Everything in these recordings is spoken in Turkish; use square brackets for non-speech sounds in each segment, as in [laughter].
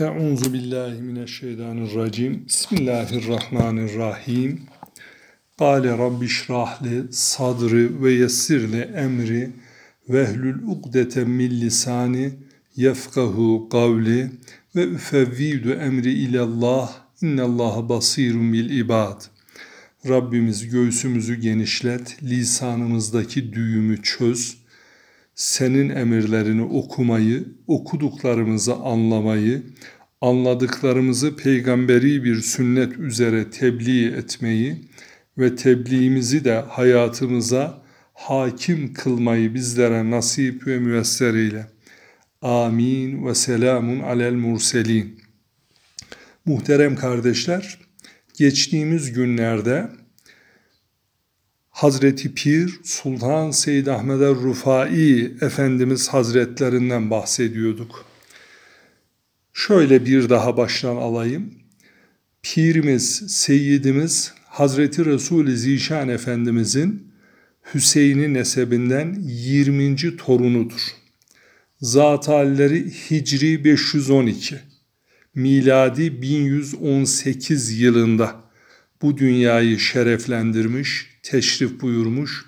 Euzu billahi mineşşeytanirracim. Bismillahirrahmanirrahim. Kale Rabbi şrahli sadri ve yessirli emri ve hlul ugdeten min lisani yefkahu kavli ve üfevvidu emri ilallah innallaha basirun bil ibad. Rabbimiz göğsümüzü genişlet, lisanımızdaki düğümü çöz, senin emirlerini okumayı, okuduklarımızı anlamayı, anladıklarımızı peygamberi bir sünnet üzere tebliğ etmeyi ve tebliğimizi de hayatımıza hakim kılmayı bizlere nasip ve müyesser eyle. Amin ve selamun alel murselin. Muhterem kardeşler, geçtiğimiz günlerde Hazreti Pir Sultan Seyyid Ahmed Rufai Efendimiz Hazretlerinden bahsediyorduk. Şöyle bir daha baştan alayım. Pirimiz, Seyyidimiz Hazreti Resul-i Zişan Efendimizin Hüseyin'in nesebinden 20. torunudur. Zat halleri Hicri 512, miladi 1118 yılında bu dünyayı şereflendirmiş, teşrif buyurmuş.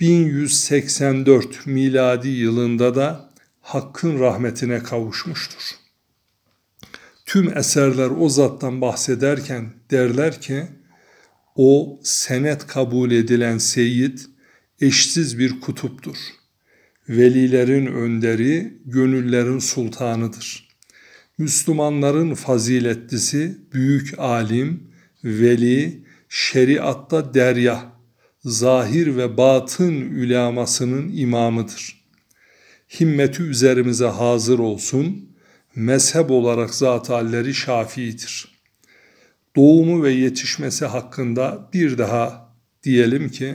1184 miladi yılında da Hakk'ın rahmetine kavuşmuştur. Tüm eserler o zattan bahsederken derler ki, o senet kabul edilen seyyid, eşsiz bir kutuptur. Velilerin önderi, gönüllerin sultanıdır. Müslümanların faziletlisi, büyük alim, veli, şeriatta derya, zahir ve batın ülamasının imamıdır. Himmeti üzerimize hazır olsun, mezhep olarak zat halleri şafiidir. Doğumu ve yetişmesi hakkında bir daha diyelim ki,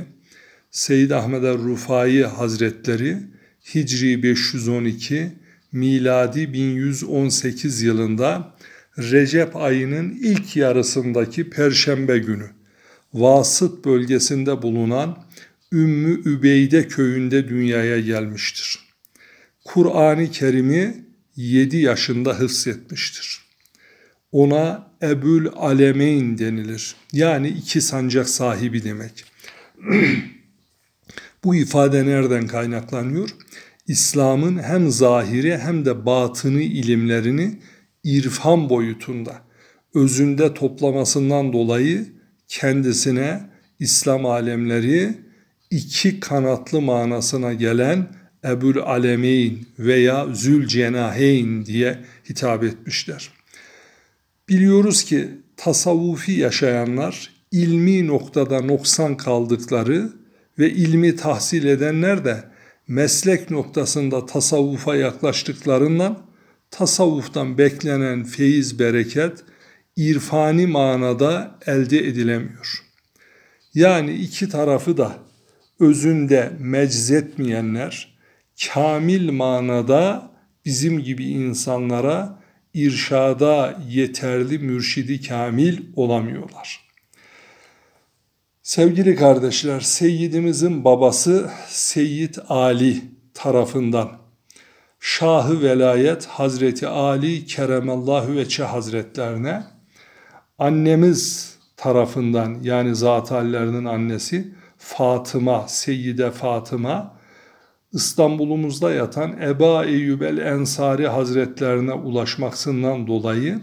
Seyyid Ahmed Rufai Hazretleri Hicri 512, miladi 1118 yılında Recep ayının ilk yarısındaki perşembe günü Vasıt bölgesinde bulunan Ümmü Übeyde köyünde dünyaya gelmiştir. Kur'an-ı Kerim'i 7 yaşında hıfzetmiştir. Ona Ebül Alemeyn denilir. Yani iki sancak sahibi demek. [clears throat] Bu ifade nereden kaynaklanıyor? İslam'ın hem zahiri hem de batını ilimlerini irfan boyutunda özünde toplamasından dolayı kendisine İslam alemleri iki kanatlı manasına gelen Ebul Alemeyn veya Zülcenaheyn diye hitap etmişler. Biliyoruz ki tasavvufi yaşayanlar ilmi noktada noksan kaldıkları ve ilmi tahsil edenler de meslek noktasında tasavvufa yaklaştıklarından tasavvuftan beklenen feyiz bereket irfani manada elde edilemiyor. Yani iki tarafı da özünde meczetmeyenler kamil manada bizim gibi insanlara irşada yeterli mürşidi kamil olamıyorlar. Sevgili kardeşler, Seyyidimizin babası Seyyid Ali tarafından Şahı Velayet Hazreti Ali Keremallahu Veçe Hazretlerine annemiz tarafından yani zat annesi Fatıma, Seyyide Fatıma İstanbul'umuzda yatan Eba Eyyub el Ensari Hazretlerine ulaşmasından dolayı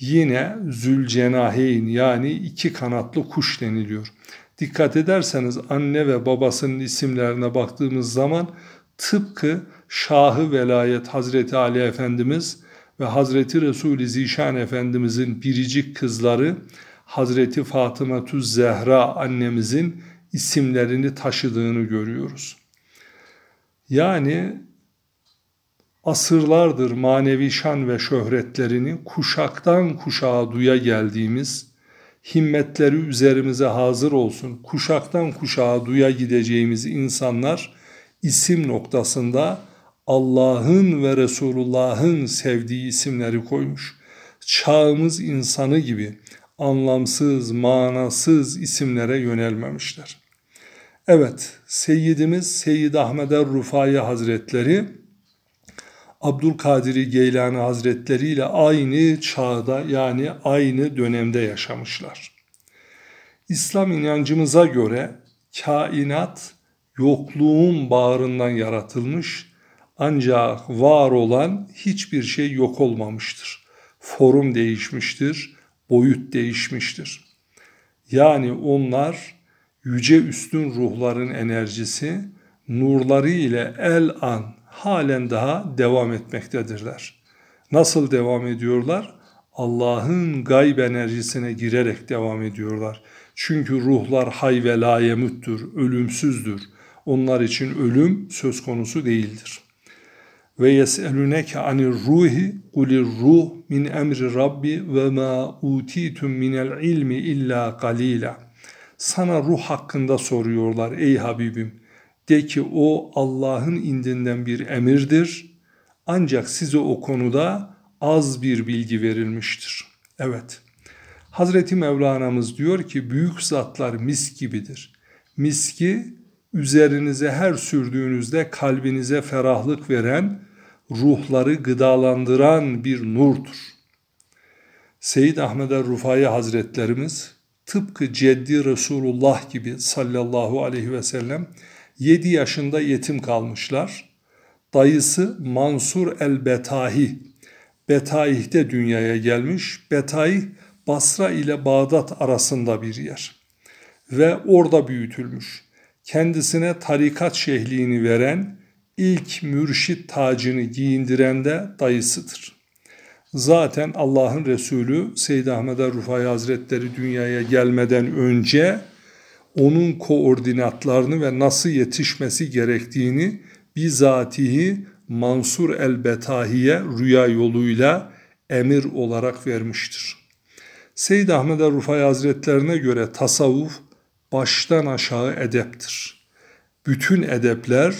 yine Zülcenaheyn yani iki kanatlı kuş deniliyor. Dikkat ederseniz anne ve babasının isimlerine baktığımız zaman tıpkı Şahı Velayet Hazreti Ali Efendimiz ve Hazreti Resul-i Zişan Efendimizin biricik kızları Hazreti Fatıma Tuz Zehra annemizin isimlerini taşıdığını görüyoruz. Yani asırlardır manevi şan ve şöhretlerini kuşaktan kuşağa duya geldiğimiz, himmetleri üzerimize hazır olsun, kuşaktan kuşağa duya gideceğimiz insanlar isim noktasında Allah'ın ve Resulullah'ın sevdiği isimleri koymuş. Çağımız insanı gibi anlamsız, manasız isimlere yönelmemişler. Evet, Seyyidimiz Seyyid Ahmed er Rufai Hazretleri Abdülkadir Geylani Hazretleri ile aynı çağda yani aynı dönemde yaşamışlar. İslam inancımıza göre kainat yokluğun bağrından yaratılmış ancak var olan hiçbir şey yok olmamıştır. Form değişmiştir, boyut değişmiştir. Yani onlar yüce üstün ruhların enerjisi nurları ile el an halen daha devam etmektedirler. Nasıl devam ediyorlar? Allah'ın gayb enerjisine girerek devam ediyorlar. Çünkü ruhlar hay ve layemüttür, ölümsüzdür. Onlar için ölüm söz konusu değildir. Ve yeseluneke anir ruhi kulir ruh min emri rabbi ve ma utitum minel ilmi illa qalila. Sana ruh hakkında soruyorlar ey Habibim. De ki o Allah'ın indinden bir emirdir. Ancak size o konuda az bir bilgi verilmiştir. Evet. Hazreti Mevlana'mız diyor ki büyük zatlar mis gibidir. Miski üzerinize her sürdüğünüzde kalbinize ferahlık veren, ruhları gıdalandıran bir nurdur. Seyyid Ahmed el-Rufai Hazretlerimiz tıpkı Ceddi Resulullah gibi sallallahu aleyhi ve sellem 7 yaşında yetim kalmışlar. Dayısı Mansur el-Betahi, Betahih'te dünyaya gelmiş. Betahih Basra ile Bağdat arasında bir yer ve orada büyütülmüş. Kendisine tarikat şehliğini veren, ilk mürşit tacını giyindiren de dayısıdır. Zaten Allah'ın Resulü Seyyid Ahmet Rufai Hazretleri dünyaya gelmeden önce onun koordinatlarını ve nasıl yetişmesi gerektiğini bizatihi Mansur el-Betahi'ye rüya yoluyla emir olarak vermiştir. Seyyid Ahmet Rufay Hazretlerine göre tasavvuf baştan aşağı edeptir. Bütün edepler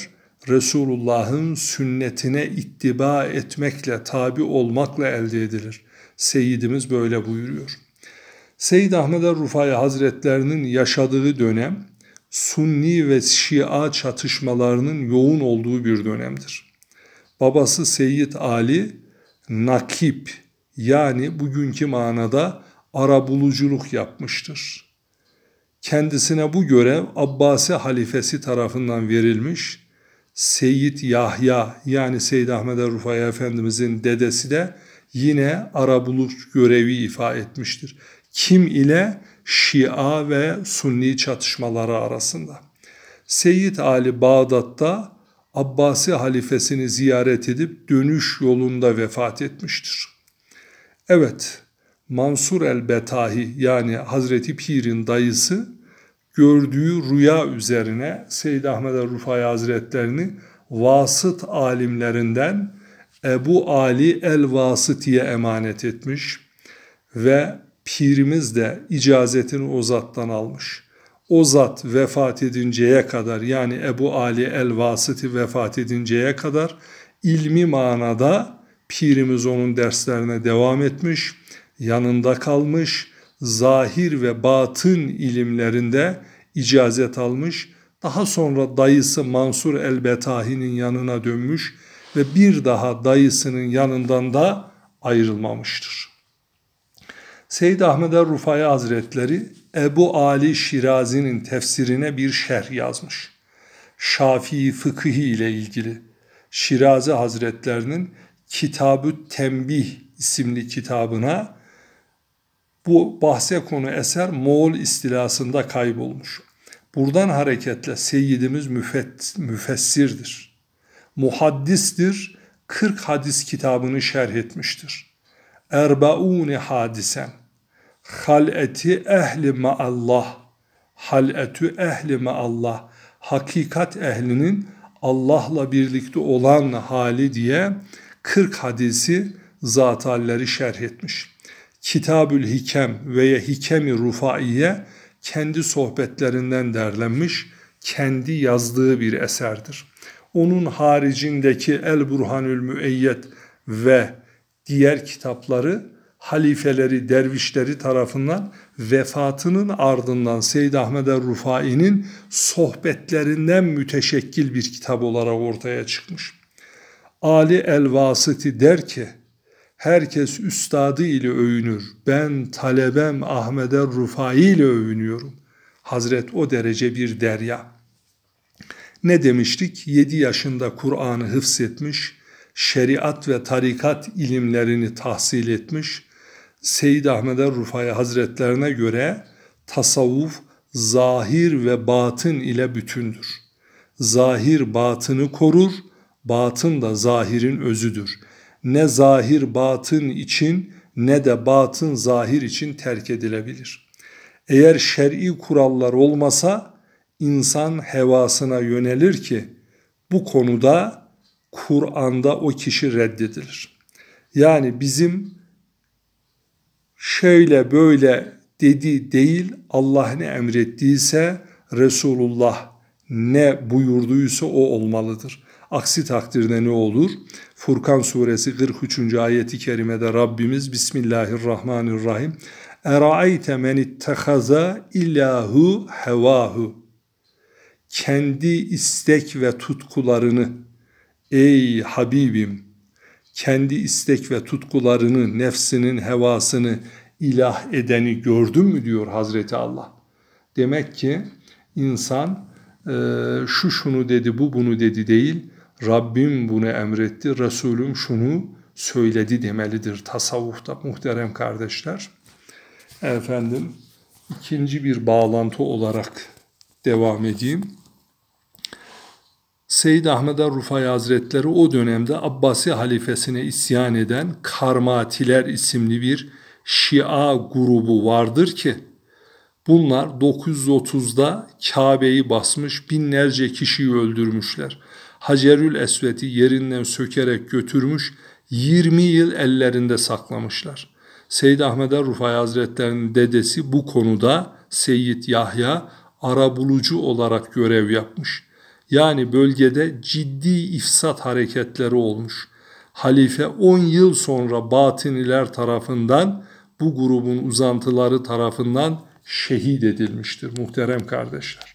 Resulullah'ın sünnetine ittiba etmekle, tabi olmakla elde edilir. Seyyidimiz böyle buyuruyor. Seyyid Ahmet Rufay Hazretlerinin yaşadığı dönem Sunni ve Şia çatışmalarının yoğun olduğu bir dönemdir. Babası Seyyid Ali nakip yani bugünkü manada arabuluculuk yapmıştır. Kendisine bu görev Abbasi halifesi tarafından verilmiş. Seyyid Yahya yani Seyyid Ahmet Rufay Efendimizin dedesi de yine arabuluc görevi ifa etmiştir. Kim ile? Şia ve Sunni çatışmaları arasında. Seyyid Ali Bağdat'ta Abbasi halifesini ziyaret edip dönüş yolunda vefat etmiştir. Evet, Mansur el-Betahi yani Hazreti Pir'in dayısı gördüğü rüya üzerine Seyyid Ahmet el-Rufai Hazretlerini vasıt alimlerinden Ebu Ali el-Vasıti'ye emanet etmiş ve pirimiz de icazetini o zattan almış. O zat vefat edinceye kadar yani Ebu Ali el-Vasıti vefat edinceye kadar ilmi manada pirimiz onun derslerine devam etmiş, yanında kalmış, zahir ve batın ilimlerinde icazet almış. Daha sonra dayısı Mansur el-Betahi'nin yanına dönmüş ve bir daha dayısının yanından da ayrılmamıştır. Seyyid Ahmed el-Rufai Hazretleri Ebu Ali Şirazi'nin tefsirine bir şerh yazmış. Şafii fıkıhi ile ilgili. Şirazi Hazretlerinin Kitabı Tembih isimli kitabına bu bahse konu eser Moğol istilasında kaybolmuş. Buradan hareketle Seyyidimiz müfet, müfessirdir. Muhaddistir, 40 hadis kitabını şerh etmiştir. Erbauni hadisen haleti ehli maallah haletü ehli maallah hakikat ehlinin Allah'la birlikte olan hali diye 40 hadisi zatalleri şerh etmiş. Kitabül Hikem veya Hikemi Rufaiye kendi sohbetlerinden derlenmiş, kendi yazdığı bir eserdir. Onun haricindeki El Burhanül Müeyyed ve diğer kitapları halifeleri, dervişleri tarafından vefatının ardından Seyyid Ahmed el-Rufai'nin sohbetlerinden müteşekkil bir kitap olarak ortaya çıkmış. Ali el-Vasıti der ki, herkes üstadı ile övünür. Ben talebem Ahmet el-Rufai ile övünüyorum. Hazret o derece bir derya. Ne demiştik? 7 yaşında Kur'an'ı hıfzetmiş, şeriat ve tarikat ilimlerini tahsil etmiş. Seyyid Ahmet el-Rufai Hazretlerine göre tasavvuf zahir ve batın ile bütündür. Zahir batını korur, batın da zahirin özüdür. Ne zahir batın için ne de batın zahir için terk edilebilir. Eğer şer'i kurallar olmasa insan hevasına yönelir ki bu konuda Kur'an'da o kişi reddedilir. Yani bizim şöyle böyle dedi değil Allah ne emrettiyse Resulullah ne buyurduysa o olmalıdır. Aksi takdirde ne olur? Furkan suresi 43. ayeti kerimede Rabbimiz Bismillahirrahmanirrahim Eraayte men ittehaza illahu hevahu kendi istek ve tutkularını ey Habibim kendi istek ve tutkularını, nefsinin hevasını ilah edeni gördün mü diyor Hazreti Allah. Demek ki insan e, şu şunu dedi, bu bunu dedi değil, Rabbim bunu emretti, Resulüm şunu söyledi demelidir tasavvufta muhterem kardeşler. Efendim ikinci bir bağlantı olarak devam edeyim. Seyyid Ahmed Rufay Hazretleri o dönemde Abbasi halifesine isyan eden Karmatiler isimli bir Şia grubu vardır ki bunlar 930'da Kabe'yi basmış binlerce kişiyi öldürmüşler. Hacerül Esved'i yerinden sökerek götürmüş 20 yıl ellerinde saklamışlar. Seyyid Ahmet Rufay Hazretleri'nin dedesi bu konuda Seyyid Yahya arabulucu olarak görev yapmış. Yani bölgede ciddi ifsat hareketleri olmuş. Halife 10 yıl sonra Batiniler tarafından bu grubun uzantıları tarafından şehit edilmiştir muhterem kardeşler.